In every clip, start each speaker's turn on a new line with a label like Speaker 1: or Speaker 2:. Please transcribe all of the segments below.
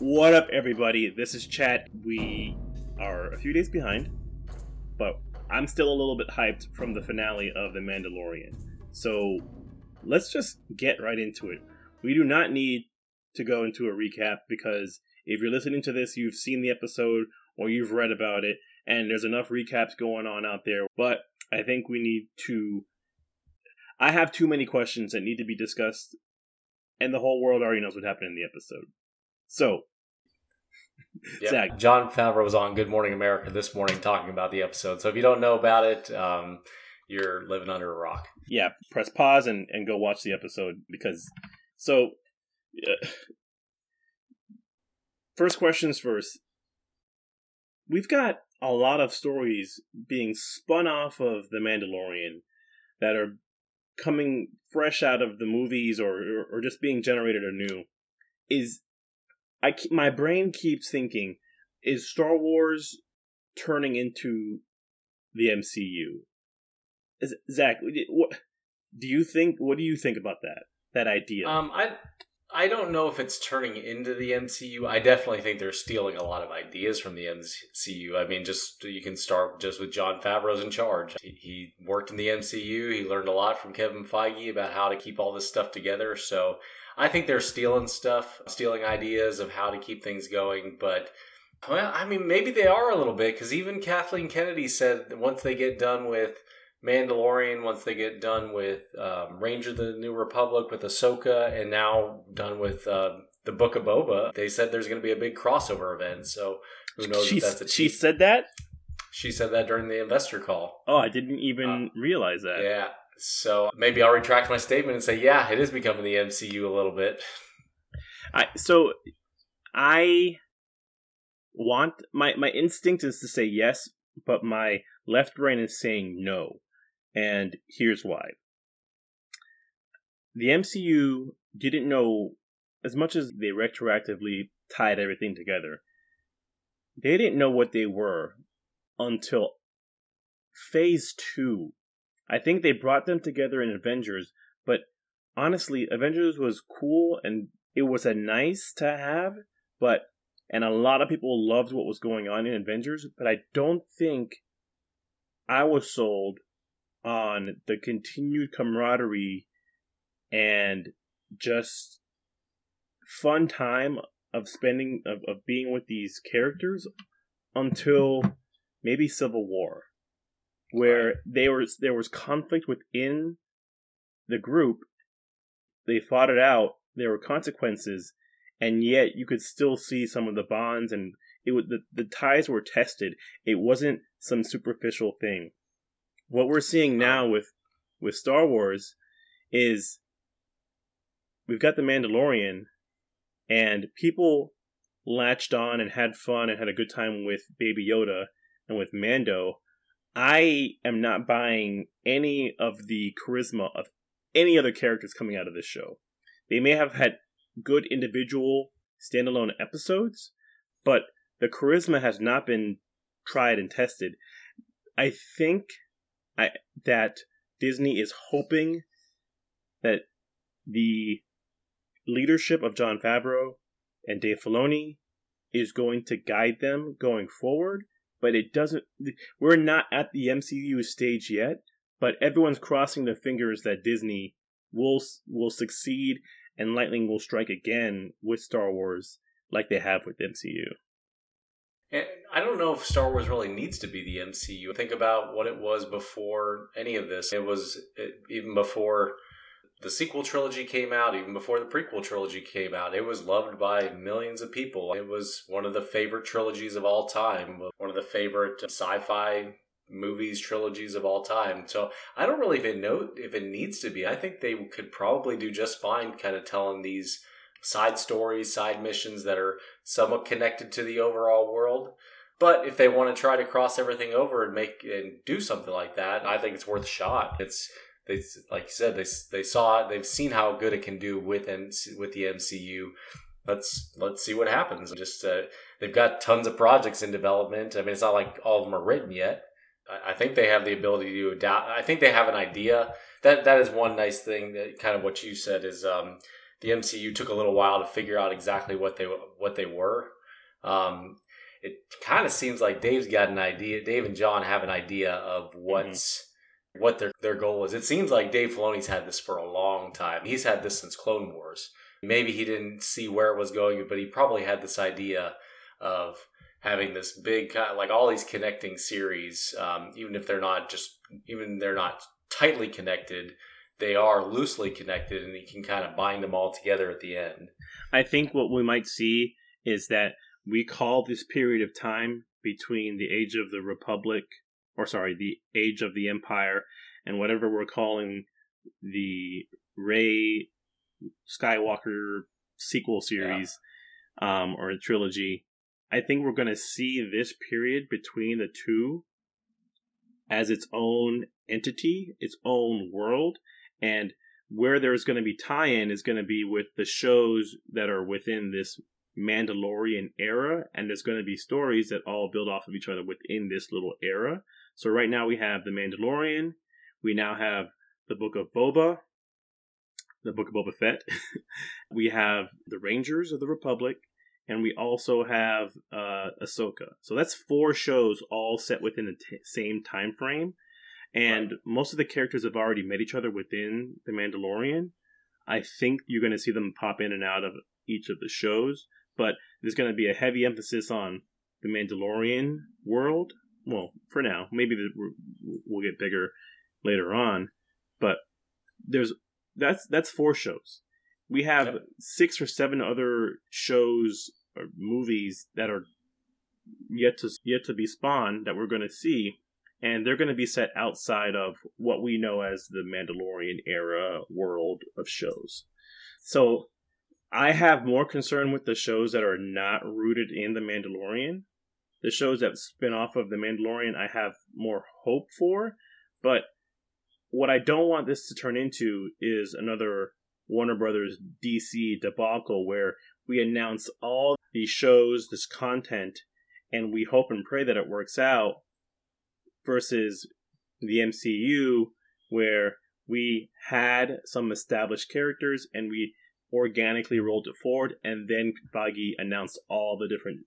Speaker 1: What up, everybody? This is Chat. We are a few days behind, but I'm still a little bit hyped from the finale of The Mandalorian. So let's just get right into it. We do not need to go into a recap because if you're listening to this, you've seen the episode or you've read about it, and there's enough recaps going on out there. But I think we need to. I have too many questions that need to be discussed, and the whole world already knows what happened in the episode. So,
Speaker 2: Yep.
Speaker 1: Zach,
Speaker 2: Jon Favreau was on Good Morning America this morning talking about the episode. So if you don't know about it, um, you're living under a rock.
Speaker 1: yeah, press pause and, and go watch the episode because. So, uh, first questions first. We've got a lot of stories being spun off of The Mandalorian that are coming fresh out of the movies or, or, or just being generated anew. Is I ke- my brain keeps thinking, is Star Wars turning into the MCU? Is, Zach, what do you think? What do you think about that? That idea?
Speaker 2: Um, I I don't know if it's turning into the MCU. I definitely think they're stealing a lot of ideas from the MCU. I mean, just you can start just with Jon Favreau's in charge. He, he worked in the MCU. He learned a lot from Kevin Feige about how to keep all this stuff together. So I think they're stealing stuff, stealing ideas of how to keep things going. But well, I mean, maybe they are a little bit because even Kathleen Kennedy said once they get done with Mandalorian, once they get done with um, Ranger of the New Republic with Ahsoka, and now done with uh, the Book of Boba, they said there's going to be a big crossover event. So who knows
Speaker 1: she
Speaker 2: if that's a
Speaker 1: she said that.
Speaker 2: She said that during the investor call.
Speaker 1: Oh, I didn't even realize that.
Speaker 2: Yeah. So maybe I'll retract my statement and say, yeah, it is becoming the MCU a little bit.
Speaker 1: I so I want my my instinct is to say yes, but my left brain is saying no. And here's why. The MCU didn't know as much as they retroactively tied everything together. They didn't know what they were until phase 2. I think they brought them together in Avengers, but honestly, Avengers was cool and it was a nice to have, but and a lot of people loved what was going on in Avengers, but I don't think I was sold on the continued camaraderie and just fun time of spending of, of being with these characters until maybe Civil War where there was there was conflict within the group. They fought it out. There were consequences. And yet you could still see some of the bonds and it was the, the ties were tested. It wasn't some superficial thing. What we're seeing now with with star wars is we've got the mandalorian and people latched on and had fun and had a good time with baby yoda and with mando i am not buying any of the charisma of any other characters coming out of this show they may have had good individual standalone episodes, but the charisma has not been tried and tested. I think I, that Disney is hoping that the leadership of Jon Favreau and Dave Filoni is going to guide them going forward, but it doesn't. We're not at the MCU stage yet, but everyone's crossing their fingers that Disney will will succeed and lightning will strike again with Star Wars like they have with MCU.
Speaker 2: And I don't know if Star Wars really needs to be the MCU. Think about what it was before any of this. It was it, even before the sequel trilogy came out, even before the prequel trilogy came out. It was loved by millions of people. It was one of the favorite trilogies of all time, one of the favorite sci fi movies trilogies of all time. So I don't really even know if it needs to be. I think they could probably do just fine kind of telling these side stories, side missions that are somewhat connected to the overall world. But if they want to try to cross everything over and make and do something like that, I think it's worth a shot. It's they like you said they they saw it, they've seen how good it can do with MC, with the MCU. Let's let's see what happens. Just uh, they've got tons of projects in development. I mean, it's not like all of them are written yet. I think they have the ability to adapt. I think they have an idea. That that is one nice thing that kind of what you said is um, the MCU took a little while to figure out exactly what they what they were. Um, it kind of seems like Dave's got an idea. Dave and Jon have an idea of what's mm-hmm. what their their goal is. It seems like Dave Filoni's had this for a long time. He's had this since Clone Wars. Maybe he didn't see where it was going, but he probably had this idea of having this big kind of like all these connecting series, um, even if they're not just even they're not tightly connected, they are loosely connected, and you can kind of bind them all together at the end.
Speaker 1: I think what we might see is that we call this period of time between the age of the Republic, or sorry, the age of the Empire, and whatever we're calling the Rey Skywalker sequel series yeah. um, or a trilogy. I think we're going to see this period between the two as its own entity, its own world, and where there's going to be tie-in is going to be with the shows that are within this Mandalorian era, and there's going to be stories that all build off of each other within this little era. So right now we have the Mandalorian, we now have the Book of Boba, the Book of Boba Fett, we have the Rangers of the Republic, and we also have uh, Ahsoka. So that's four shows all set within the t- same time frame, and right. most of the characters have already met each other within the Mandalorian. I think you're going to see them pop in and out of each of the shows, but there's going to be a heavy emphasis on the Mandalorian world. Well, for now, maybe we'll get bigger later on, but there's that's that's four shows. We have yep. six or seven other shows or movies that are yet to yet to be spawned that we're going to see, and they're going to be set outside of what we know as the Mandalorian era world of shows. So I have more concern with the shows that are not rooted in the Mandalorian. The shows that spin off of the Mandalorian, I have more hope for, but what I don't want this to turn into is another Warner Brothers DC debacle where we announce all these shows, this content, and we hope and pray that it works out versus the MCU where we had some established characters and we organically rolled it forward and then Feige announced all the different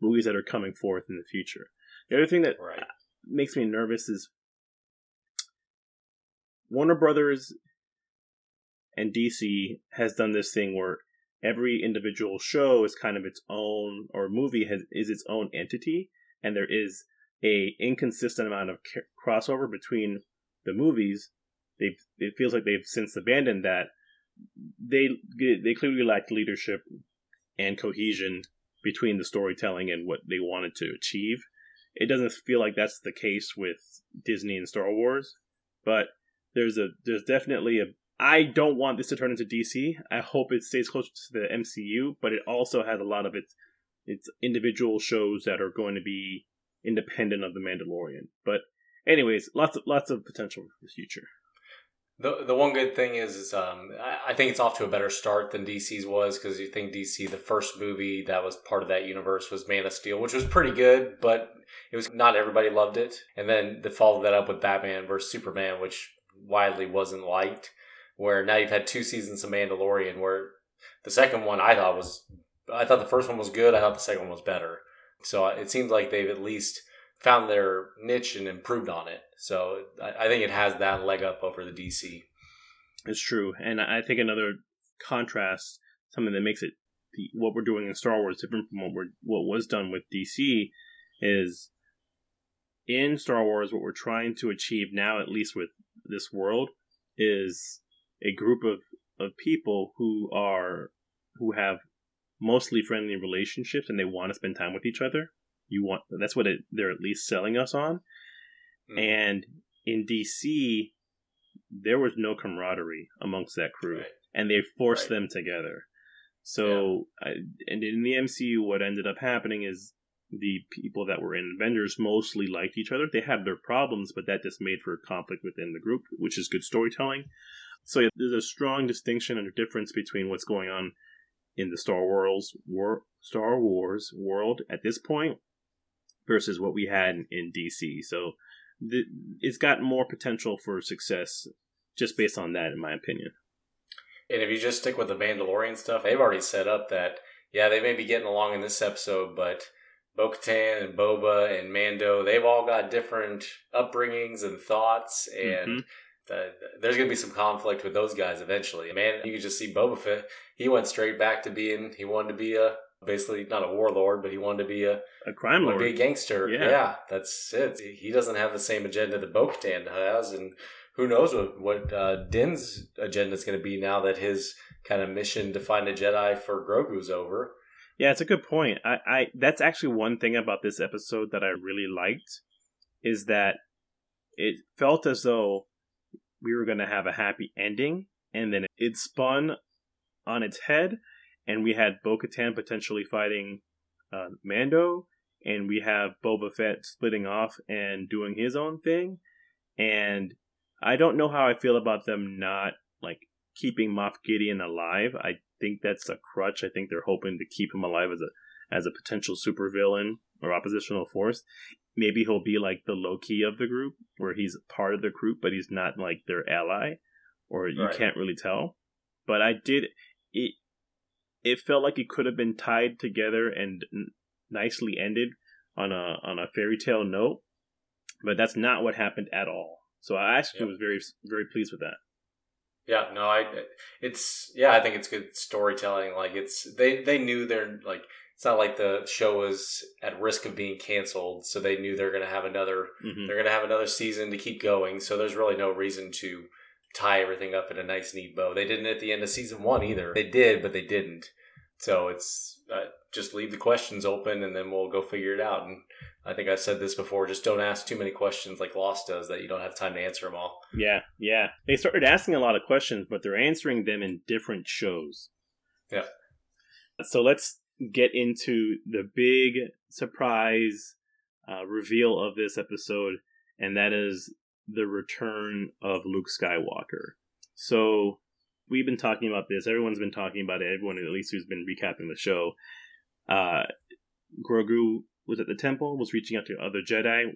Speaker 1: movies that are coming forth in the future. The other thing that right. makes me nervous is Warner Brothers and DC has done this thing where every individual show is kind of its own or movie has is its own entity and there is a inconsistent amount of ca- crossover between the movies. They it feels like they've since abandoned that. They they clearly lacked leadership and cohesion between the storytelling and what they wanted to achieve. It doesn't feel like that's the case with Disney and Star Wars but there's a there's definitely a I don't want this to turn into DC. I hope it stays close to the MCU, but it also has a lot of its its individual shows that are going to be independent of the Mandalorian. But anyways, lots of lots of potential for the future.
Speaker 2: The the one good thing is, is um, I, I think it's off to a better start than DC's was because you think DC the first movie that was part of that universe was Man of Steel, which was pretty good, but it was not everybody loved it. And then they followed that up with Batman versus Superman, which widely wasn't liked. Where now you've had two seasons of Mandalorian, where the second one I thought was, I thought the first one was good. I thought the second one was better. So uh, it seems like they've at least found their niche and improved on it. So I, think it has that leg up over the DC.
Speaker 1: It's true, and I think another contrast, something that makes it what we're doing in Star Wars different from what we're what was done with DC, is in Star Wars what we're trying to achieve now, at least with this world is a group of, of people who are who have mostly friendly relationships and they want to spend time with each other. You want that's what it, they're at least selling us on. Mm. And in DC, there was no camaraderie amongst that crew, right. and they forced right. them together. So, yeah. I, and in the MCU, what ended up happening is the people that were in Avengers mostly liked each other. They had their problems, but that just made for conflict within the group, which is good storytelling. So yeah, there's a strong distinction and a difference between what's going on in the Star Wars war, Star Wars world at this point versus what we had in DC. So the, it's got more potential for success just based on that, in my opinion.
Speaker 2: And if you just stick with the Mandalorian stuff, they've already set up that yeah, they may be getting along in this episode, but Bo Katan and Boba and Mando, they've all got different upbringings and thoughts, and mm-hmm. The, there's going to be some conflict with those guys eventually. Man, you can just see Boba Fett. He went straight back to being, he wanted to be a, basically not a warlord, but he wanted to be a,
Speaker 1: a crime lord,
Speaker 2: be a gangster. Yeah. yeah. that's it. He doesn't have the same agenda that Bo Katan has, and who knows what, what uh, Din's agenda is going to be now that his kind of mission to find a Jedi for Grogu's over.
Speaker 1: Yeah, it's a good point. I, I that's actually one thing about this episode that I really liked is that it felt as though we were going to have a happy ending, and then it spun on its head, and we had Bo Katan potentially fighting uh, Mando, and we have Boba Fett splitting off and doing his own thing, and I don't know how I feel about them not like keeping Moff Gideon alive. I think that's a crutch. I think they're hoping to keep him alive as a as a potential supervillain or oppositional force. Maybe he'll be like the Loki of the group, where he's part of the group, but he's not like their ally, or you right. can't really tell. But I did it. It felt like it could have been tied together and nicely ended on a on a fairy tale note, but that's not what happened at all. So I actually yep. was very very pleased with that.
Speaker 2: Yeah, no, I it's yeah, I think it's good storytelling. Like it's they they knew they're like it's not like the show was at risk of being canceled, so they knew they're going to have another mm-hmm. they're going to have another season to keep going. So there's really no reason to tie everything up in a nice neat bow. They didn't at the end of season 1 either. They did, but they didn't. So it's uh, just leave the questions open and then we'll go figure it out. And I think I said this before. Just don't ask too many questions like Lost does that you don't have time to answer them all.
Speaker 1: Yeah, yeah. They started asking a lot of questions, but they're answering them in different shows.
Speaker 2: Yeah.
Speaker 1: So let's get into the big surprise uh, reveal of this episode, and that is the return of Luke Skywalker. So we've been talking about this. Everyone's been talking about it. Everyone, at least who's been recapping the show. Uh, Grogu was at the temple, was reaching out to other Jedi.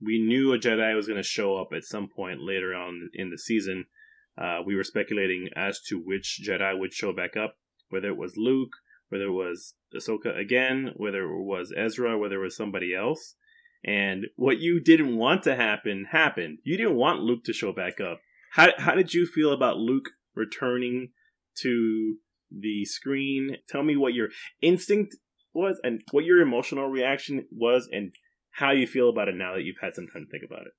Speaker 1: We knew a Jedi was going to show up at some point later on in the season. Uh, we were speculating as to which Jedi would show back up, whether it was Luke, whether it was Ahsoka again, whether it was Ezra, whether it was somebody else. And what you didn't want to happen happened. You didn't want Luke to show back up. How how did you feel about Luke returning to the screen? Tell me what your instinct was and what your emotional reaction was and how you feel about it now that you've had some time to think about it.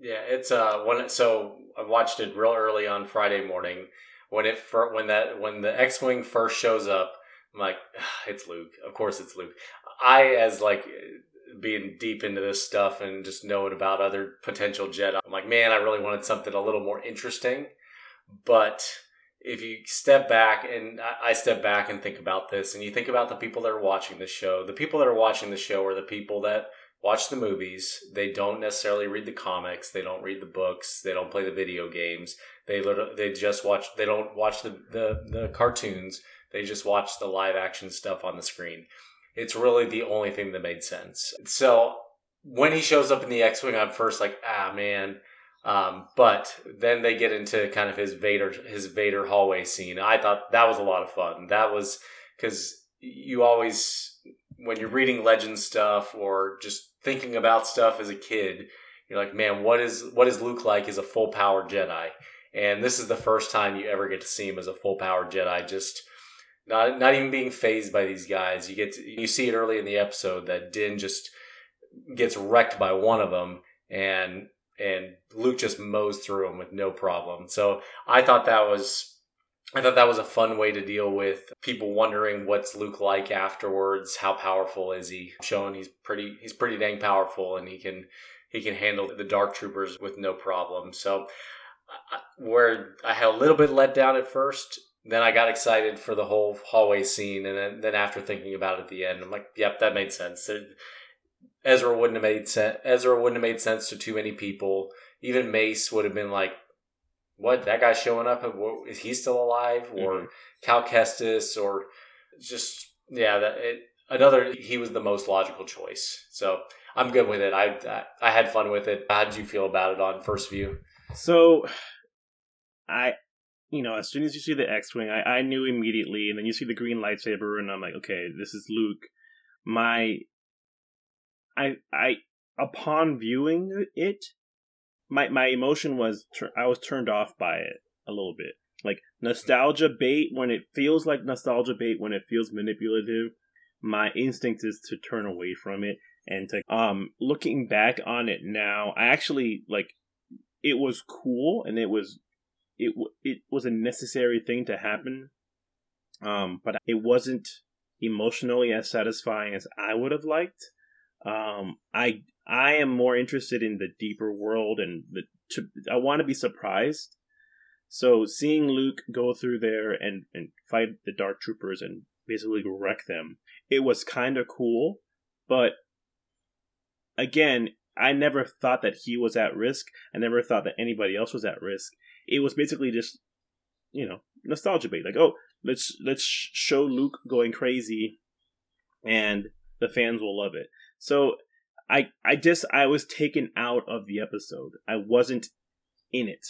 Speaker 2: Yeah, it's uh when so I watched it real early on Friday morning when it when that when the X-wing first shows up. I'm like, it's Luke. Of course, it's Luke. I as like being deep into this stuff and just knowing about other potential Jedi. I'm like, man, I really wanted something a little more interesting. But if you step back and I step back and think about this and you think about the people that are watching the show, the people that are watching the show are the people that watch the movies. They don't necessarily read the comics. They don't read the books. They don't play the video games. They they just watch. They don't watch the, the, the cartoons. They just watch the live action stuff on the screen. It's really the only thing that made sense. So when he shows up in the X-wing, I'm first like, ah man, um, but then they get into kind of his Vader his Vader hallway scene. I thought that was a lot of fun. That was because you always when you're reading legend stuff or just thinking about stuff as a kid, you're like, man, what is what is Luke like as a full power Jedi? And this is the first time you ever get to see him as a full power Jedi. Just not not even being phased by these guys. You get to, you see it early in the episode that Din just gets wrecked by one of them, and and Luke just mows through him with no problem. So I thought that was I thought that was a fun way to deal with people wondering what's Luke like afterwards. How powerful is he? Showing he's pretty he's pretty dang powerful and he can he can handle the dark troopers with no problem. So where I had a little bit let down at first, then I got excited for the whole hallway scene, and then, then after thinking about it at the end, I'm like, yep, that made sense. Ezra wouldn't have made sense. Ezra wouldn't have made sense to too many people. Even Mace would have been like, "What? That guy's showing up? Is he still alive?" Or mm-hmm. Cal Kestis, or just yeah, that it, another. He was the most logical choice. So I'm good with it. I, I I had fun with it. How did you feel about it on first view?
Speaker 1: So, I you know, as soon as you see the X Wing, I, I knew immediately, and then you see the green lightsaber, and I'm like, okay, this is Luke. My, I, I, upon viewing it, my my emotion was I was turned off by it a little bit. Like nostalgia bait when it feels like nostalgia bait when it feels manipulative. My instinct is to turn away from it and to um looking back on it now, I actually like it was cool and it was it it was a necessary thing to happen. Um, but it wasn't emotionally as satisfying as I would have liked. Um, I I am more interested in the deeper world and the to, I want to be surprised. So seeing Luke go through there and, and fight the Dark Troopers and basically wreck them, it was kind of cool. But again, I never thought that he was at risk. I never thought that anybody else was at risk. It was basically just, you know, nostalgia bait. Like, oh, let's let's show Luke going crazy, and the fans will love it. So I I just I was taken out of the episode. I wasn't in it.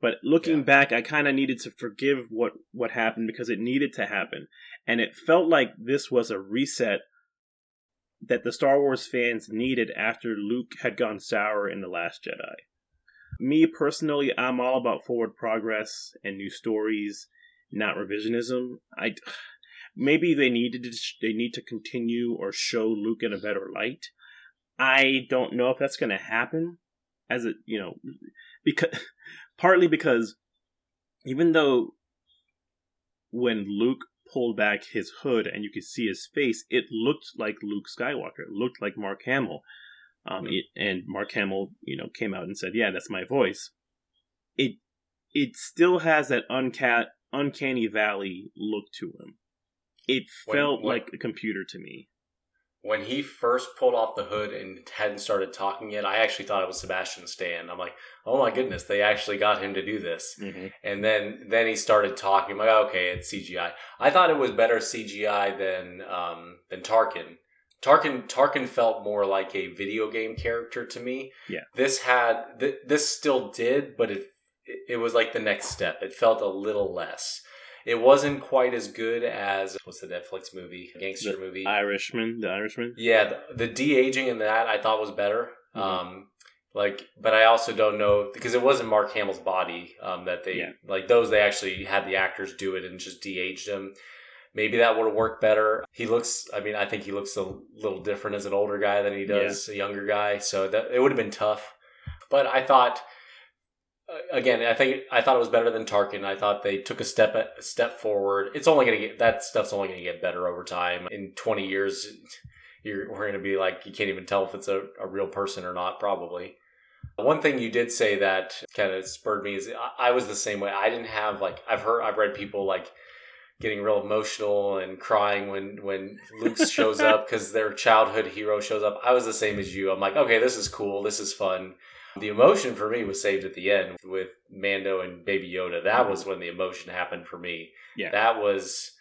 Speaker 1: But looking yeah. back, I kind of needed to forgive what what happened because it needed to happen, and it felt like this was a reset that the Star Wars fans needed after Luke had gone sour in the Last Jedi. Me personally, I'm all about forward progress and new stories, not revisionism. I maybe they needed to, they need to continue or show Luke in a better light I don't know if that's going to happen as it, you know, because partly because even though when Luke pulled back his hood and you could see his face, it looked like Luke Skywalker. It looked like Mark Hamill. Um, it, and Mark Hamill, you know, came out and said, "Yeah, that's my voice." It it still has that uncat uncanny valley look to him. It felt when, like a computer to me
Speaker 2: when he first pulled off the hood and hadn't started talking yet, I actually thought it was Sebastian Stan. I'm like, oh my goodness, they actually got him to do this. Mm-hmm. And then then he started talking. I'm like, okay, it's CGI. I thought it was better CGI than um, than Tarkin. Tarkin Tarkin felt more like a video game character to me.
Speaker 1: Yeah.
Speaker 2: This had th- this still did, but it it was like the next step. It felt a little less. It wasn't quite as good as what's the Netflix movie, gangster
Speaker 1: the
Speaker 2: movie,
Speaker 1: Irishman. The Irishman.
Speaker 2: Yeah, the, the de aging in that I thought was better. Mm-hmm. Um, like, but I also don't know because it wasn't Mark Hamill's body um, that they yeah. like those. They actually had the actors do it and just de aged him. Maybe that would have worked better. He looks. I mean, I think he looks a little different as an older guy than he does yeah. a younger guy. So that it would have been tough. But I thought uh, again, I think I thought it was better than Tarkin. I thought they took a step a step forward. It's only going to get that stuff's only going to get better over time. In twenty years, you're we're going to be like you can't even tell if it's a, a real person or not. Probably. One thing you did say that kind of spurred me is I, I was the same way. I didn't have like I've heard I've read people like getting real emotional and crying when when Luke shows up because their childhood hero shows up. I was the same as you. I'm like, okay, this is cool. This is fun the emotion for me was saved at the end with Mando and Baby Yoda. That was when the emotion happened for me.
Speaker 1: Yeah.
Speaker 2: That was,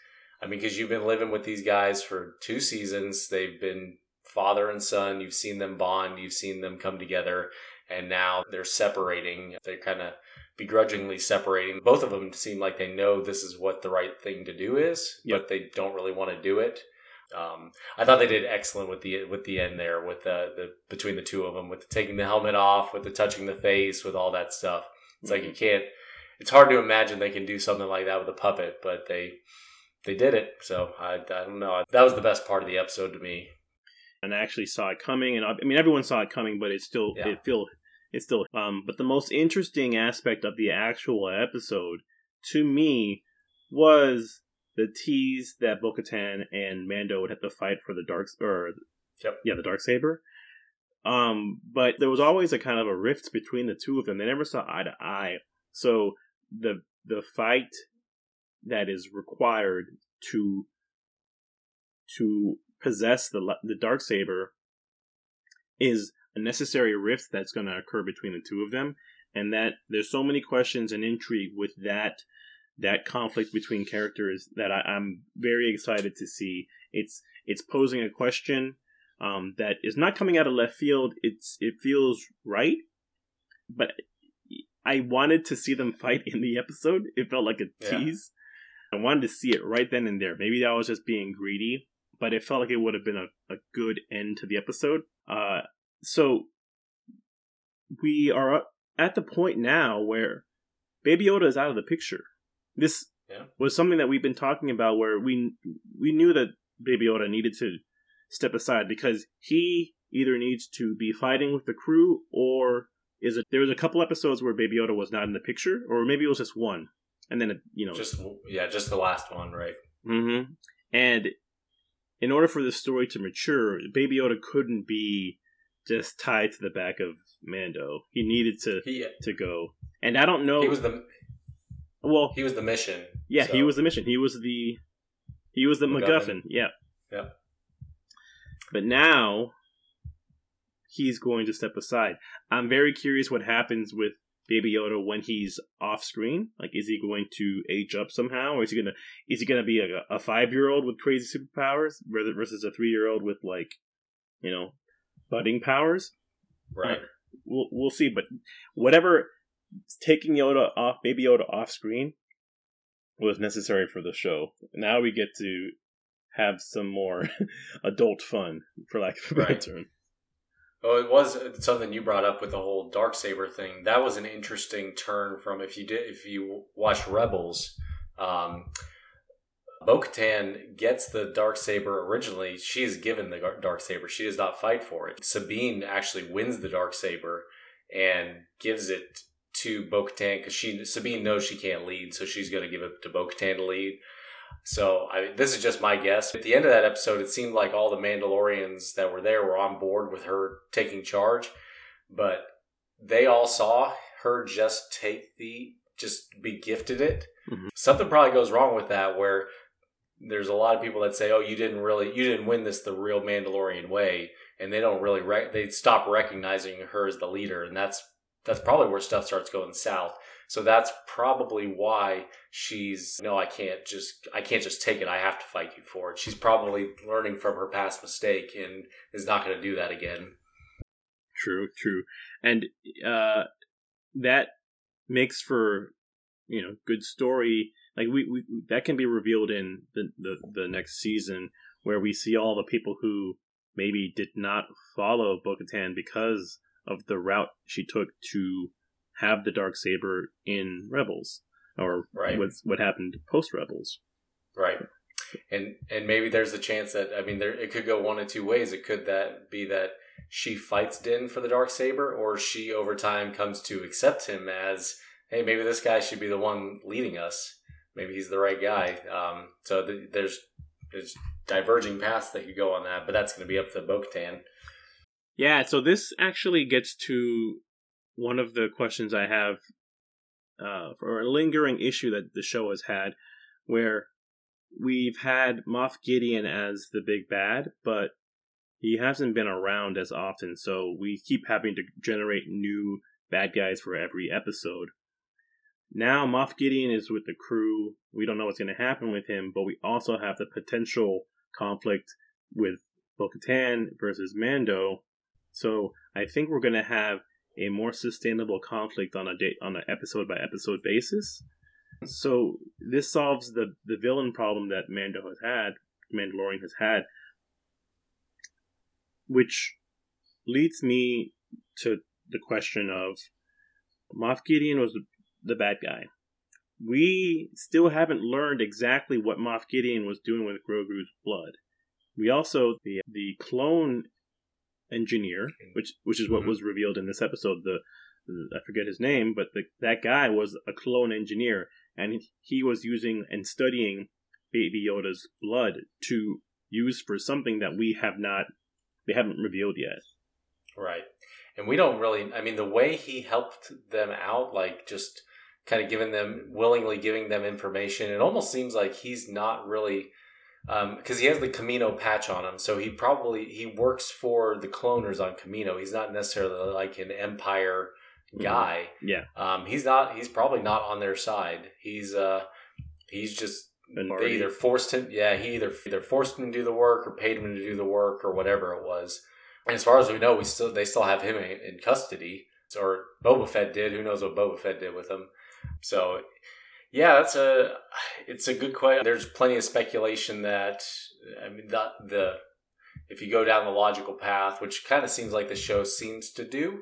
Speaker 2: I mean, because you've been living with these guys for two seasons. They've been father and son. You've seen them bond. You've seen them come together. And now they're separating. They're kind of begrudgingly separating. Both of them seem like they know this is what the right thing to do is, yep. but they don't really want to do it. Um, I thought they did excellent with the with the end there, with the, the between the two of them, with the taking the helmet off, with the touching the face, with all that stuff. It's mm-hmm. like you can't. It's hard to imagine they can do something like that with a puppet, but they they did it. So I, I don't know. That was the best part of the episode to me.
Speaker 1: And I actually saw it coming, and I mean everyone saw it coming, but it still yeah. it feel it's still um. But the most interesting aspect of the actual episode to me was the tease that Bo Katan and Mando would have to fight for the dark or
Speaker 2: yep.
Speaker 1: yeah, the dark saber. Um, but there was always a kind of a rift between the two of them. They never saw eye to eye. So the the fight that is required to to possess the the dark saber is a necessary rift that's going to occur between the two of them, and that there's so many questions and intrigue with that that conflict between characters that I, am very excited to see. It's it's posing a question um, that is not coming out of left field. It's it feels right, but I wanted to see them fight in the episode. It felt like a
Speaker 2: Yeah.
Speaker 1: tease. I wanted to see it right then and there. Maybe I was just being greedy, but it felt like it would have been a, a good end to the episode. Uh, so we are at the point now where Baby Yoda is out of the picture. This
Speaker 2: Yeah.
Speaker 1: was something that we've been talking about, where we we knew that Baby Yoda needed to step aside because he either needs to be fighting with the crew or is it there was a couple episodes where Baby Yoda was not in the picture, or maybe it was just one, and then it, you know
Speaker 2: Just yeah, just the last one, right?
Speaker 1: Mm-hmm. And in order for the story to mature, Baby Yoda couldn't be just tied to the back of Mando. He needed to
Speaker 2: He uh,
Speaker 1: to go. And I don't know.
Speaker 2: he was the
Speaker 1: well,
Speaker 2: he was the mission.
Speaker 1: yeah,
Speaker 2: so-
Speaker 1: he was the mission. He was the he was the MacGuffin.
Speaker 2: MacGuffin.
Speaker 1: Yeah.
Speaker 2: Yeah.
Speaker 1: But now he's going to step aside. I'm very curious what happens with Baby Yoda when he's off screen. Like, is he going to age up somehow, or is he gonna is he gonna be a, a five year old with crazy superpowers versus a three year old with like, you know, budding powers?
Speaker 2: right.
Speaker 1: We'll we'll see. But whatever taking Yoda off, Baby Yoda off screen was necessary for the show. Now we get to have some more adult fun, for lack of a better
Speaker 2: Right.
Speaker 1: term.
Speaker 2: Oh, it was something you brought up with the whole dark saber thing. That was an interesting turn from if you did if you watched Rebels. Um, Bo-Katan gets the dark saber originally. She is given the dark saber. She does not fight for it. Sabine actually wins the dark saber and gives it to Bo-Katan because she Sabine knows she can't lead, so she's going to give it to Bo-Katan to lead. So I, this is just my guess. At the end of that episode, it seemed like all the Mandalorians that were there were on board with her taking charge, but they all saw her just take the just be gifted it.
Speaker 1: Mhm.
Speaker 2: Something probably goes wrong with that where there's a lot of people that say, "Oh, you didn't really you didn't win this the real Mandalorian way," and they don't really rec- they stop recognizing her as the leader, and that's that's probably where stuff starts going south. So that's probably why she's no, I can't just I can't just take it. I have to fight you for it. She's probably learning from her past mistake and is not going to do that again.
Speaker 1: True, true, and uh, that makes for you know good story. Like we, we that can be revealed in the, the the next season where we see all the people who maybe did not follow Bo-Katan because of the route she took to have the dark saber in Rebels, or
Speaker 2: Right.
Speaker 1: what happened post Rebels.
Speaker 2: Right. And and maybe there's a chance that I mean there it could go one of two ways. It could that be that she fights Din for the dark saber, or she over time comes to accept him as, hey, maybe this guy should be the one leading us. Maybe he's the right guy. Um, so th- there's there's diverging paths that could go on that, but that's going to be up to Bo-Katan.
Speaker 1: Yeah, so this actually gets to one of the questions I have uh, for a lingering issue that the show has had, where we've had Moff Gideon as the big bad, but he hasn't been around as often, so we keep having to generate new bad guys for every episode. Now Moff Gideon is with the crew. We don't know what's going to happen with him, but we also have the potential conflict with Bo-Katan versus Mando. So I think we're going to have a more sustainable conflict on a date on an episode by episode basis. So this solves the the villain problem that Mando has had, Mandalorian has had, which leads me to the question of Moff Gideon was the bad guy. We still haven't learned exactly what Moff Gideon was doing with Grogu's blood. We also the the clone engineer, which which is what
Speaker 2: Mhm.
Speaker 1: was revealed in this episode. The, the I forget his name, but the, that guy was a clone engineer, and he was using and studying Baby Yoda's blood to use for something that we have not they haven't revealed yet.
Speaker 2: Right. And we don't really, I mean, the way he helped them out, like just kind of giving them, willingly giving them information, it almost seems like he's not really, because he has the Kamino patch on him. So he probably, he works for the cloners on Kamino. He's not necessarily like an Empire guy.
Speaker 1: Yeah,
Speaker 2: Um, he's not, he's probably not on their side. He's, uh, he's just, they either forced him, yeah, he either either forced him to do the work or paid him to do the work or whatever it was. And as far as we know, we still they still have him in, in custody. or Boba Fett did. Who knows what Boba Fett did with him? So, yeah, that's a it's a good question. There's plenty of speculation that I mean the the if you go down the logical path, which kind of seems like the show seems to do,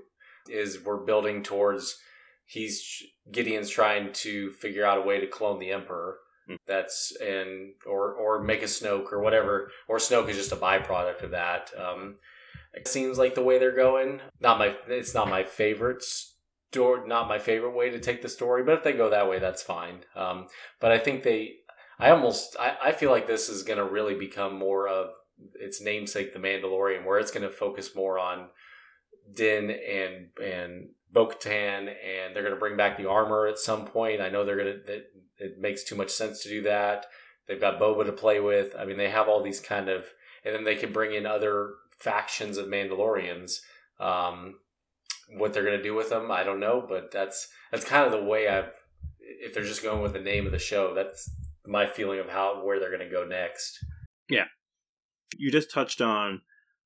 Speaker 2: is we're building towards he's Gideon's trying to figure out a way to clone the Emperor. That's and or or make a Snoke or whatever, or Snoke is just a byproduct of that. Um, it seems like the way they're going. Not my, it's not my favorite story, not my favorite way to take the story. But if they go that way, that's fine. Um, but I think they, I almost, I, I feel like this is going to really become more of its namesake, The Mandalorian, where it's going to focus more on Din and and Bo-Katan, and they're going to bring back the armor at some point. I know they're going to. It makes too much sense to do that. They've got Boba to play with. I mean, they have all these kind of, and then they can bring in other factions of Mandalorians. Um, what they're going to do with them, I don't know, but that's that's kind of the way I've. If they're just going with the name of the show, that's my feeling of how where they're going to go next.
Speaker 1: Yeah, you just touched on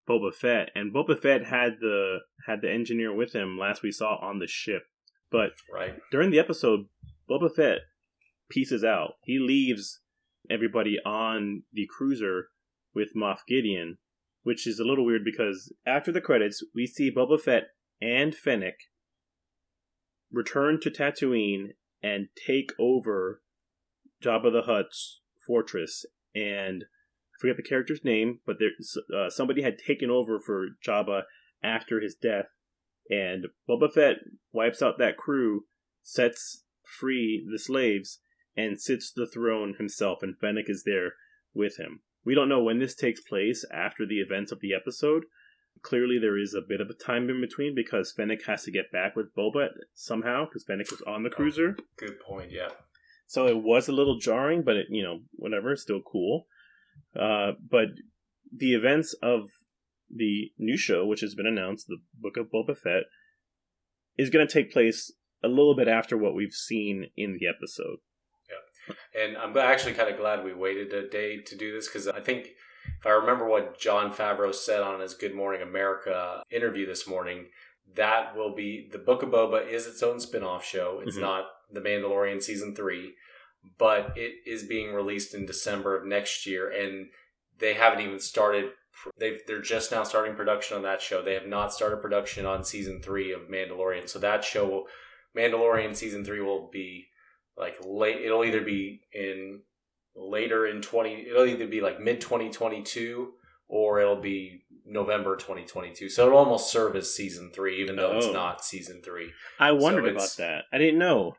Speaker 1: Boba Fett, and Boba Fett had the had the engineer with him last we saw on the ship. But
Speaker 2: right
Speaker 1: during the episode, Boba Fett pieces out. He leaves everybody on the cruiser with Moff Gideon, which is a little weird because after the credits, we see Boba Fett and Fennec return to Tatooine and take over Jabba the Hutt's fortress. And I forget the character's name, but there uh, somebody had taken over for Jabba after his death. And Boba Fett wipes out that crew, sets free the slaves, and sits the throne himself. And Fennec is there with him. We don't know when this takes place after the events of the episode. Clearly, there is a bit of a time in between because Fennec has to get back with Boba somehow because Fennec was on the cruiser.
Speaker 2: Oh, good point. Yeah.
Speaker 1: So it was a little jarring, but it, you know, whatever, still cool. Uh, but the events of the new show, which has been announced, the Book of Boba Fett, is going to take place a little bit after what we've seen in the episode.
Speaker 2: Yeah, and I'm actually kind of glad we waited a day to do this because I think if I remember what Jon Favreau said on his Good Morning America interview this morning, that will be the Book of Boba is its own spin-off show. It's mm-hmm. not The Mandalorian season 3, but it is being released in December of next year and they haven't even started they they're just now starting production on that show. They have not started production on season 3 of Mandalorian. So that show will, Mandalorian season 3 will be like late it'll either be in later in 20 it'll either be like mid 2022 or it'll be November 2022. So it'll almost serve as season 3 even though oh. it's not season 3.
Speaker 1: I wondered so about that. I didn't know.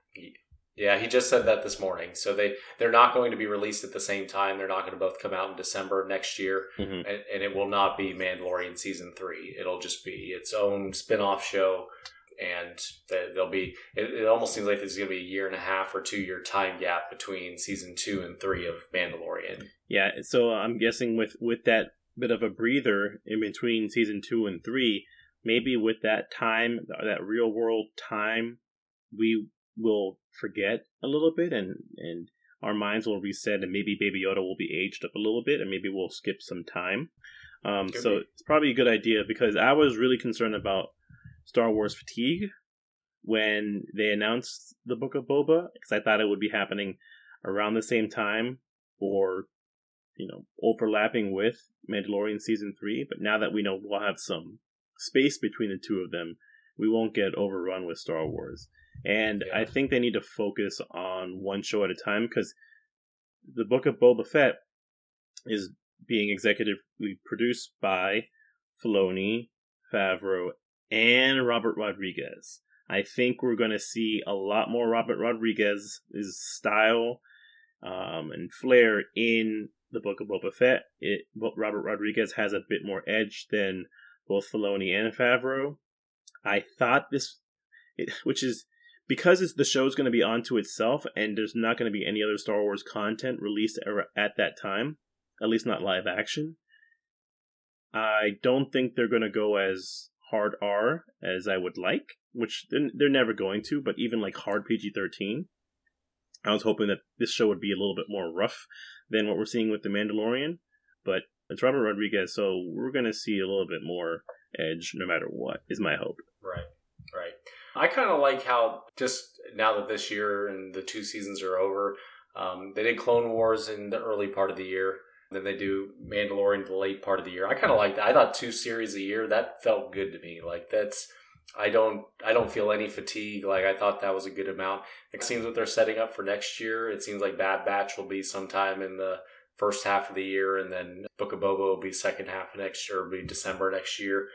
Speaker 2: Yeah, he just said that this morning. So they they're not going to be released at the same time. They're not going to both come out in December next year, mm-hmm. and, and, it will not be Mandalorian season three. It'll just be its own spin-off show and there'll be it, it almost seems like there's going to be a year and a half or two year time gap between season two and three of Mandalorian.
Speaker 1: Yeah, so I'm guessing with with that bit of a breather in between season two and three, maybe with that time, that real world time, we will forget a little bit and and our minds will reset and maybe Baby Yoda will be aged up a little bit and maybe we'll skip some time. Um, so be. it's probably a good idea because I was really concerned about Star Wars fatigue when they announced the Book of Boba because I thought it would be happening around the same time or you know overlapping with Mandalorian season 3 but now that we know we'll have some space between the two of them we won't get overrun with Star Wars and yeah. I think they need to focus on one show at a time because the Book of Boba Fett is being executively produced by Filoni, Favreau, and Robert Rodriguez. I think we're going to see a lot more Robert Rodriguez's style um, and flair in the Book of Boba Fett. It, Robert Rodriguez has a bit more edge than both Filoni and Favreau. I thought this, it, which is because the show's going to be onto itself and there's not going to be any other Star Wars content released at that time, at least not live action. I don't think they're going to go as hard R as I would like, which they're never going to, but even like hard PG 13. I was hoping that this show would be a little bit more rough than what we're seeing with The Mandalorian, but it's Robert Rodriguez, so we're going to see a little bit more edge no matter what, is my hope.
Speaker 2: Right. Right. I kind of like how just now that this year and the two seasons are over, um, they did Clone Wars in the early part of the year. Then they do Mandalorian the late part of the year. I kind of like that. I thought two series a year that felt good to me. Like that's I don't I don't feel any fatigue. Like I thought that was a good amount. It seems what they're setting up for next year. It seems like Bad Batch will be sometime in the first half of the year, and then Book of Boba will be second half of next year, be December next year.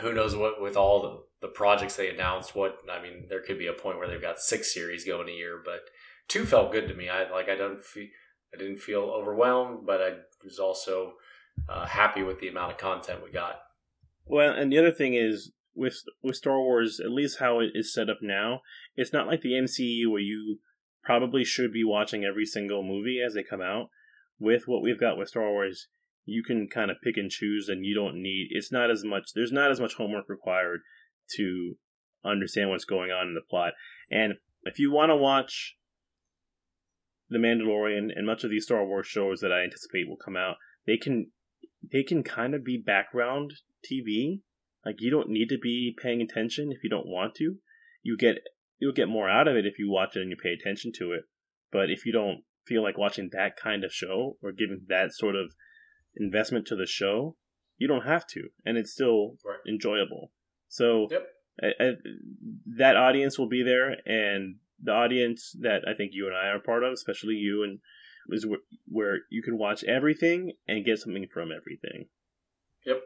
Speaker 2: Who knows what with all the, the projects they announced? What I mean, there could be a point where they've got six series going a year, but two felt good to me. I like I don't feel I didn't feel overwhelmed, but I was also uh, happy with the amount of content we got.
Speaker 1: Well, and the other thing is with with Star Wars, at least how it is set up now, it's not like the MCU where you probably should be watching every single movie as they come out. With what we've got with Star Wars, you can kind of pick and choose, and you don't need. It's not as much. There's not as much homework required to understand what's going on in the plot. And if you want to watch The Mandalorian and much of these Star Wars shows that I anticipate will come out, they can they can kind of be background TV like you don't need to be paying attention if you don't want to. You get you'll get more out of it if you watch it and you pay attention to it. But if you don't feel like watching that kind of show or giving that sort of investment to the show, you don't have to, and it's still right. enjoyable. So
Speaker 2: yep.
Speaker 1: I, I, that audience will be there, and the audience that I think you and I are part of, especially you, and is where, where you can watch everything and get something from everything.
Speaker 2: Yep.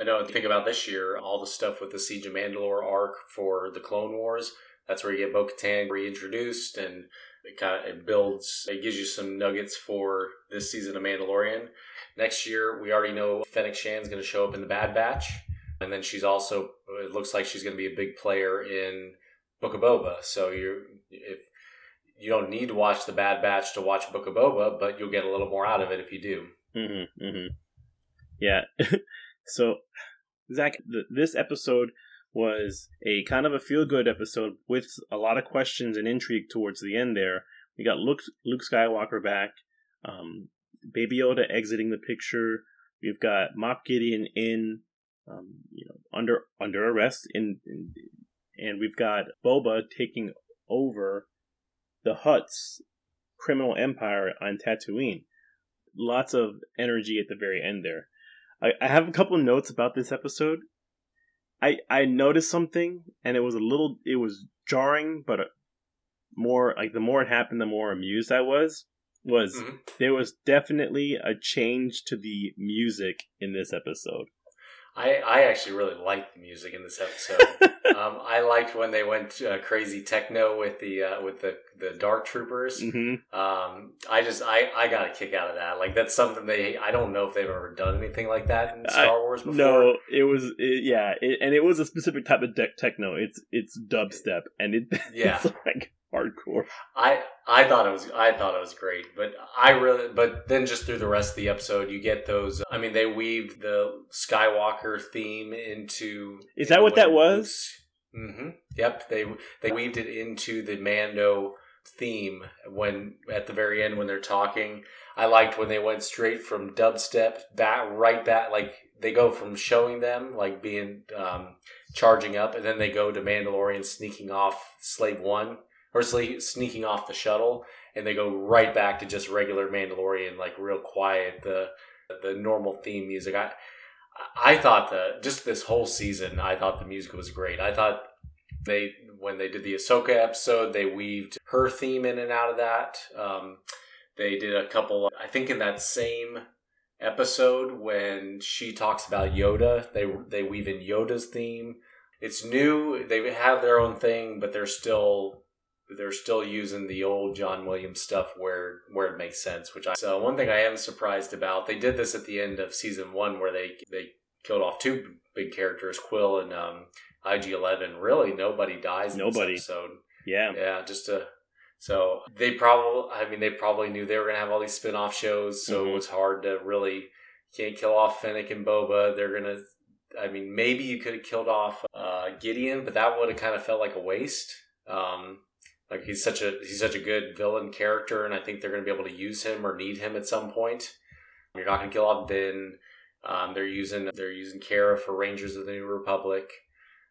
Speaker 2: I know. Think about this year, all the stuff with the Siege of Mandalore arc for the Clone Wars. That's where you get Bo-Katan reintroduced, and it kind of it builds. It gives you some nuggets for this season of Mandalorian. Next year, we already know Fennec Shand's going to show up in the Bad Batch, and then she's also. It looks like she's going to be a big player in Book of Boba. So you if you don't need to watch the Bad Batch to watch Book of Boba, but you'll get a little more out of it if you do.
Speaker 1: Mm-hmm, mm-hmm. Yeah. So, Zach, th- this episode was a kind of a feel good episode with a lot of questions and intrigue towards the end there. We got Luke, Luke Skywalker back, um, Baby Yoda exiting the picture. We've got Moff Gideon in, um, you know, under under arrest, in, in, and we've got Boba taking over the Hutt's criminal empire on Tatooine. Lots of energy at the very end there. I, I have a couple of notes about this episode. I I noticed something, and it was a little, it was jarring, but more like the more it happened, the more amused I was. Was mm-hmm. there was definitely a change to the music in this episode.
Speaker 2: I, I actually really liked the music in this episode. um, I liked when they went uh, crazy techno with the uh, with the the Dark Troopers.
Speaker 1: Mm-hmm.
Speaker 2: Um, I just I, I got a kick out of that. Like that's something they I don't know if they've ever done anything like that in Star I, Wars before.
Speaker 1: No, it was it, yeah, it, and it was a specific type of de- techno. It's it's dubstep, and it
Speaker 2: yeah.
Speaker 1: it's like hardcore.
Speaker 2: I I thought it was I thought it was great, but I really but then just through the rest of the episode, you get those. I mean, they weave the Skywalker theme into.
Speaker 1: Is that what that was?
Speaker 2: Mm-hmm. Yep they they weaved it into the Mando theme when at the very end when they're talking. I liked when they went straight from dubstep back right back like they go from showing them like being um, charging up and then they go to Mandalorian sneaking off Slave One or sneaking off the shuttle, and they go right back to just regular Mandalorian, like real quiet, the the normal theme music. I I thought that just this whole season, I thought the music was great. I thought they when they did the Ahsoka episode, they weaved her theme in and out of that. Um, they did a couple. I think in that same episode when she talks about Yoda, they they weave in Yoda's theme. It's new. They have their own thing, but they're still they're still using the old John Williams stuff where where it makes sense. Which I so one thing I am surprised about. They did this at the end of season one where they they killed off two big characters, Kuiil and um, IG Eleven. Really, nobody dies.
Speaker 1: Nobody.
Speaker 2: So
Speaker 1: yeah,
Speaker 2: yeah, just to. So they probably, I mean, they probably knew they were gonna have all these spin off shows, so mm-hmm. it was hard to really can't kill off Fennec and Boba. They're gonna I mean, maybe you could have killed off uh, Gideon, but that would have kind of felt like a waste. Um, like he's such a he's such a good villain character, and I think they're going to be able to use him or need him at some point. You're not going to kill off. Um, they're using they're using Cara for Rangers of the New Republic.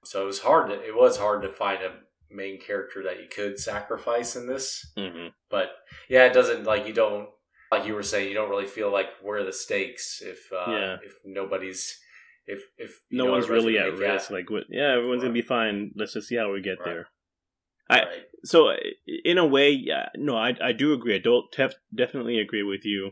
Speaker 2: So it was hard. To, it was hard to find a main character that you could sacrifice in this.
Speaker 1: Mm-hmm.
Speaker 2: But yeah, it doesn't like you don't like you were saying you don't really feel like where are the stakes if uh,
Speaker 1: Yeah.
Speaker 2: if nobody's if if
Speaker 1: No one's really at risk. Like, what? Yeah, everyone's gonna be fine. Let's just see how we get
Speaker 2: Right.
Speaker 1: there. I-
Speaker 2: right.
Speaker 1: So, uh, in a way, yeah, no, I I do agree. I don't tef- definitely agree with you.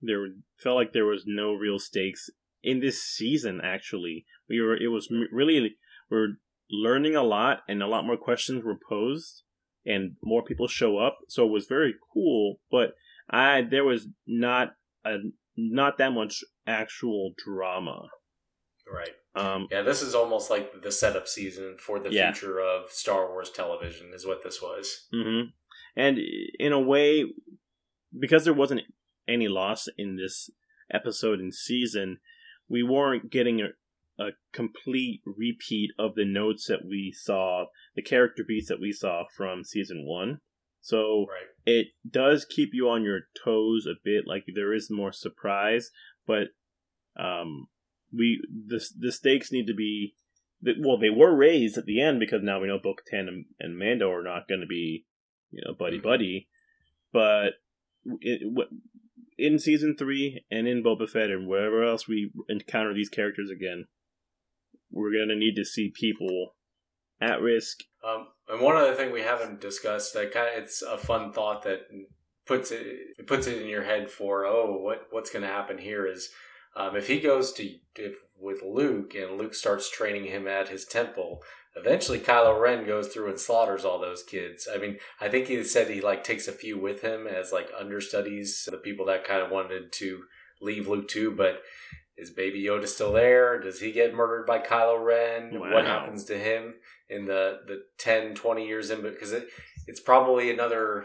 Speaker 1: There felt like there was no real stakes in this season. Actually, we were. It was really we're learning a lot, and a lot more questions were posed, and more people show up. So it was very cool. But I there was not a not that much actual drama.
Speaker 2: right.
Speaker 1: Um,
Speaker 2: Yeah, this is almost like the setup season for the
Speaker 1: Yeah.
Speaker 2: future of Star Wars television, is what this was.
Speaker 1: hmm And in a way, because there wasn't any loss in this episode and season, we weren't getting a, a complete repeat of the notes that we saw, the character beats that we saw from season one. So
Speaker 2: Right.
Speaker 1: it does keep you on your toes a bit. Like there is more surprise, but um, we the the stakes need to be. Well, they were raised at the end because now we know Bo Katan and, and Mando are not going to be, you know, buddy
Speaker 2: Mhm.
Speaker 1: buddy. But it, in season three and in Boba Fett and wherever else we encounter these characters again, we're going to need to see people at risk.
Speaker 2: Um, and one other thing we haven't discussed that kind of it's a fun thought that puts it, it puts it in your head for oh what what's going to happen here is um, if he goes to if with Luke and Luke starts training him at his temple. Eventually, Kylo Ren goes through and slaughters all those kids. I mean, I think he said he like takes a few with him as like understudies, the people that kind of wanted to leave Luke too. But is Baby Yoda still there? Does he get murdered by Kylo Ren?
Speaker 1: Wow.
Speaker 2: What happens to him? in the the 10 20 years in because it it's probably another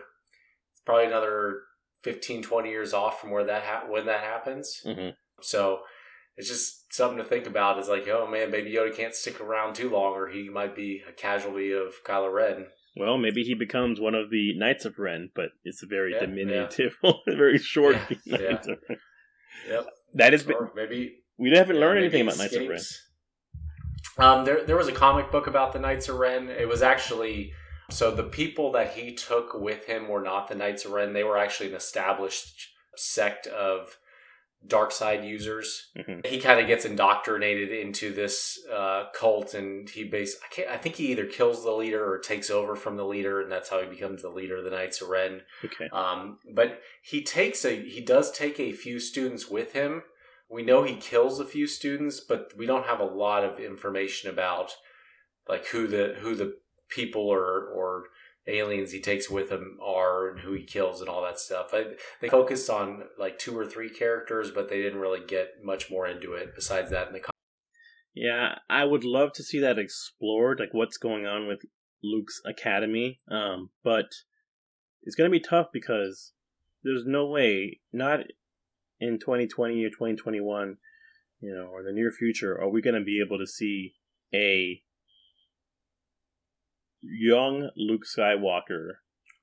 Speaker 2: it's probably another 15 20 years off from where that ha- when that happens
Speaker 1: Mm-hmm.
Speaker 2: So it's just something to think about is like oh man baby yoda can't stick around too long or he might be a casualty of kylo ren
Speaker 1: Well, maybe he becomes one of the Knights of Ren, but it's a very
Speaker 2: Yeah,
Speaker 1: diminutive, very short
Speaker 2: Yeah,
Speaker 1: Knights of Ren.
Speaker 2: yep
Speaker 1: That is,
Speaker 2: or maybe
Speaker 1: we haven't
Speaker 2: yeah,
Speaker 1: learned anything about Knights of Ren.
Speaker 2: Um, there, there was a comic book about the Knights of Ren. It was actually so the people that he took with him were not the Knights of Ren. They were actually an established sect of dark side users.
Speaker 1: Mhm.
Speaker 2: He kind of gets indoctrinated into this uh, cult, and he base. I, I think he either kills the leader or takes over from the leader, and that's how he becomes the leader of the Knights of Ren.
Speaker 1: Okay.
Speaker 2: Um, but he takes a he does take a few students with him. We know he kills a few students, but we don't have a lot of information about like who the who the people or or aliens he takes with him are and who he kills and all that stuff. I, they focused on like two or three characters, but they didn't really get much more into it besides that in the Comic.
Speaker 1: Yeah, I would love to see that explored, like what's going on with Luke's academy. Um, but it's gonna be tough because there's no way, not in 2020 or 2021, you know, or the near future, are we gonna be able to see a young Luke Skywalker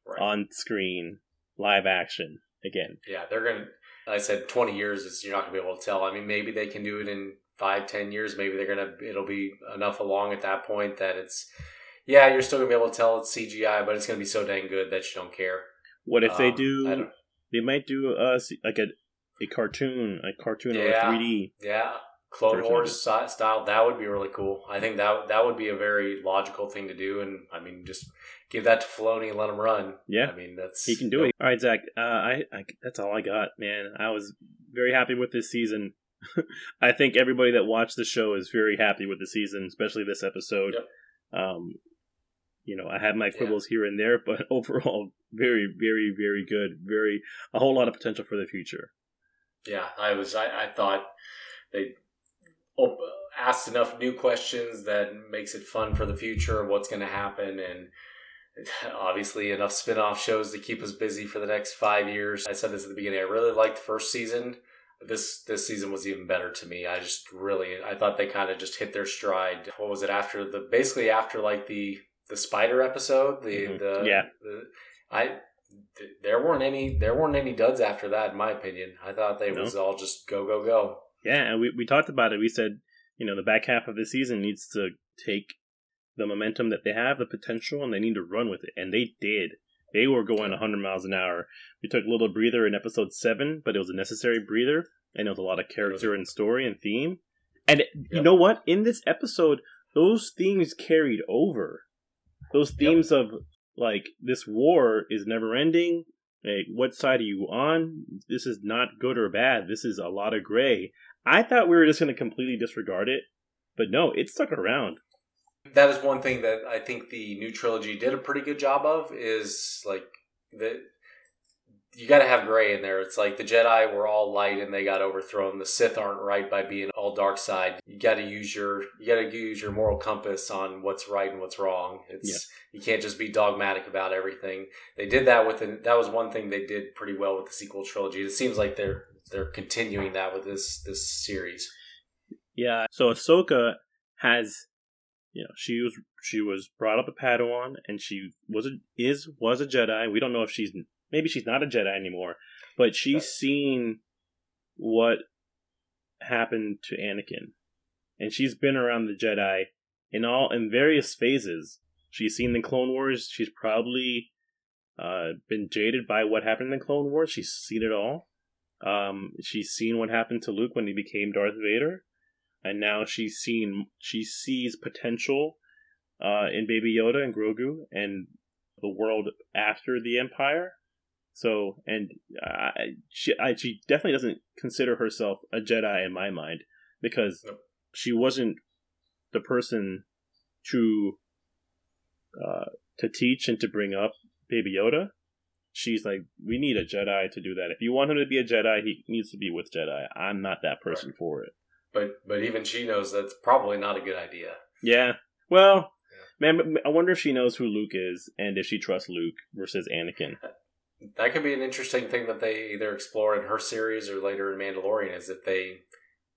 Speaker 2: Right.
Speaker 1: on screen, live action again.
Speaker 2: Yeah, they're gonna. I said twenty years is you're not gonna be able to tell. I mean, maybe they can do it in five, ten years. Maybe they're gonna. It'll be enough along at that point that it's. Yeah, you're still gonna be able to tell it's CGI, but it's gonna be so dang good that you don't care.
Speaker 1: What if they
Speaker 2: Um, I
Speaker 1: do? They might do a like a a cartoon, a cartoon or a 3D.
Speaker 2: Yeah, Clone Wars style. That would be really cool. I think that that would be a very logical thing to do. And I mean, just give that to Filoni and let him run.
Speaker 1: Yeah.
Speaker 2: I mean, that's
Speaker 1: He can do it. All right, Zach. Uh, I, I that's all I got, man. I was very happy with this season. I think everybody that watched the show is very happy with the season, especially this episode.
Speaker 2: Yep.
Speaker 1: Um, you know, I had my quibbles here and there, but overall, very, very, very good. Very a whole lot of potential for the future.
Speaker 2: Yeah, I was. I, I thought they op- asked enough new questions that makes it fun for the future of what's going to happen, and obviously enough spin-off shows to keep us busy for the next five years. I said this at the beginning. I really liked the first season. This this season was even better to me. I just really I thought they kind of just hit their stride. What was it after the basically after like the the spider episode? The
Speaker 1: Mhm.
Speaker 2: the
Speaker 1: Yeah.
Speaker 2: The, I th- there weren't any there weren't any duds after that in my opinion. I thought they
Speaker 1: No.
Speaker 2: was all just go go go.
Speaker 1: Yeah, and we we talked about it. We said, you know, the back half of the season needs to take the momentum that they have, the potential, and they need to run with it. And they did. They were going 100 miles an hour. We took a little breather in episode 7, but it was a necessary breather, and it was a lot of character and story and theme. And yep. you know what? In this episode, those themes carried over. Those themes yep. of, like, this war is never ending. Like, what side are you on? This is not good or bad. This is a lot of gray. I thought we were just going to completely disregard it, but no, it stuck around.
Speaker 2: That is one thing that I think the new trilogy did a pretty good job of is like the you got to have gray in there. It's like the Jedi were all light and they got overthrown. The Sith aren't right by being all dark side. You got to use your you got to use your moral compass on what's right and what's wrong. It's yeah. you can't just be dogmatic about everything. They did that with an, that was one thing they did pretty well with the sequel trilogy. It seems like they're they're continuing that with this this series.
Speaker 1: Yeah. So Ahsoka has you know she was she was brought up a Padawan and she was a is was a Jedi. We don't know if she's maybe she's not a Jedi anymore, but she's seen what happened to Anakin, and she's been around the Jedi in all in various phases. She's seen the Clone Wars. She's probably uh, been jaded by what happened in the Clone Wars. She's seen it all. Um, she's seen what happened to Luke when he became Darth Vader and now she's seen she sees potential uh, in Baby Yoda and Grogu and the world after the Empire. So, and uh, she I, she definitely doesn't consider herself a Jedi in my mind because nope. she wasn't the person to uh, to teach and to bring up Baby Yoda. She's like, we need a Jedi to do that. If you want him to be a Jedi, he needs to be with Jedi. I'm not that person right. for it.
Speaker 2: But but even she knows that's probably not a good idea.
Speaker 1: Yeah. Well, yeah. man, I wonder if she knows who Luke is and if she trusts Luke versus Anakin.
Speaker 2: That could be an interesting thing that they either explore in her series or later in Mandalorian is if they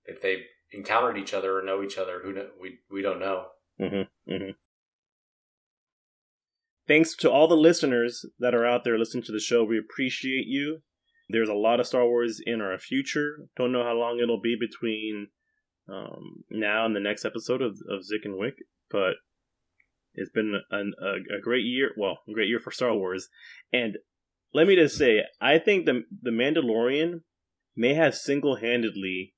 Speaker 2: if they encountered each other or know each other. Who know, we we don't know.
Speaker 1: Mm-hmm, mm-hmm. Thanks to all the listeners that are out there listening to the show. We appreciate you. There's a lot of Star Wars in our future. Don't know how long it'll be between um, now and the next episode of, of Zik and Wick, but it's been an, a, a great year. Well, a great year for Star Wars. And let me just say, I think the, the Mandalorian may have single handedly,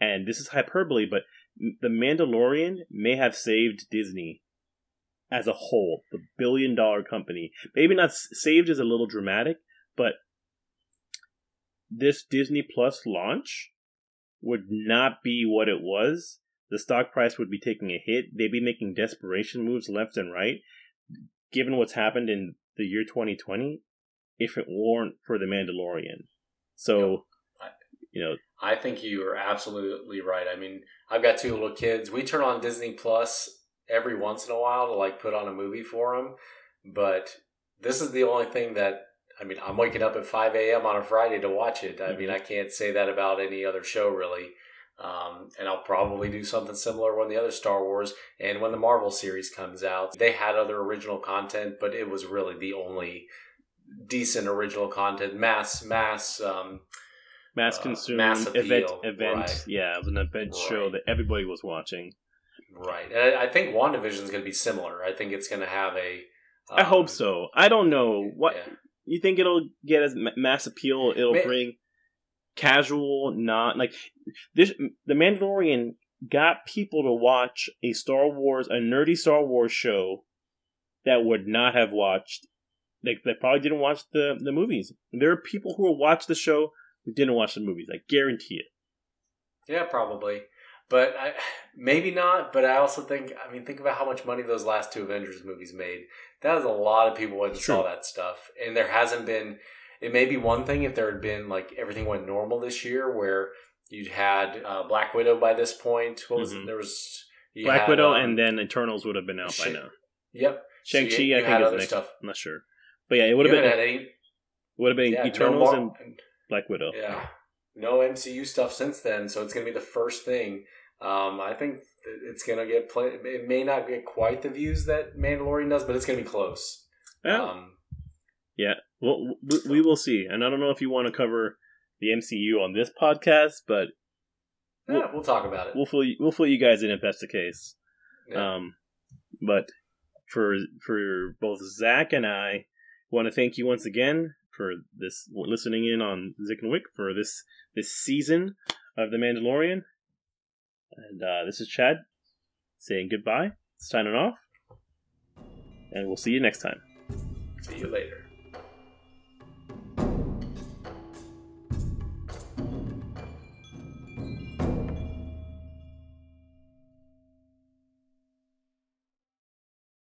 Speaker 1: and this is hyperbole, but the Mandalorian may have saved Disney as a whole, the billion dollar company. Maybe not saved is a little dramatic, but this Disney Plus launch would not be what it was. The stock price would be taking a hit. They'd be making desperation moves left and right. Given what's happened in the year 2020, if it weren't for The Mandalorian. So, you know.
Speaker 2: I think you are absolutely right. I mean, I've got two little kids. We turn on Disney Plus every once in a while to like put on a movie for them. But this is the only thing that I mean, I'm waking up at 5 a.m. on a Friday to watch it. I mm-hmm. mean, I can't say that about any other show really. Um, and I'll probably do something similar when the other Star Wars and when the Marvel series comes out. They had other original content, but it was really the only decent original content, mass, mass, um,
Speaker 1: mass uh, consumed mass event. Event, right. yeah, it was an event right. show that everybody was watching.
Speaker 2: Right, and I, I think WandaVision is going to be similar. I think it's going to have a.
Speaker 1: Um, I hope um, so. I don't know what. Yeah you think it'll get as mass appeal? It'll Man. bring casual, not like this. The Mandalorian got people to watch a Star Wars, a nerdy Star Wars show that would not have watched. They, they probably didn't watch the, the movies. There are people who will watch the show who didn't watch the movies. I guarantee it.
Speaker 2: Yeah, probably. But I, maybe not. But I also think, I mean, think about how much money those last two Avengers movies made that was a lot of people went and saw that stuff, and there hasn't been. It may be one thing if there had been like everything went normal this year, where you'd had uh, Black Widow by this point. What was mm-hmm. it? There was
Speaker 1: Black had, Widow, um, and then Eternals would have been out Sh- by now.
Speaker 2: Yep,
Speaker 1: Shang Chi. So I think is next. Stuff. I'm not sure, but yeah, it would have been. Any, would have been yeah, Eternals no more, and Black Widow.
Speaker 2: Yeah, no MCU stuff since then, so it's gonna be the first thing. Um, I think it's gonna get play. It may not get quite the views that Mandalorian does, but it's gonna be close.
Speaker 1: Yeah. Um, yeah. Well, we will see. And I don't know if you want to cover the MCU on this podcast, but
Speaker 2: we'll, yeah, we'll talk about it.
Speaker 1: We'll fill you, we'll fill you guys in if that's the case. Yeah. Um, But for for both Zach and I, want to thank you once again for this listening in on Zick and Wick for this this season of The Mandalorian. And uh, this is Chad saying goodbye, signing off, and we'll see you next time.
Speaker 2: See you later.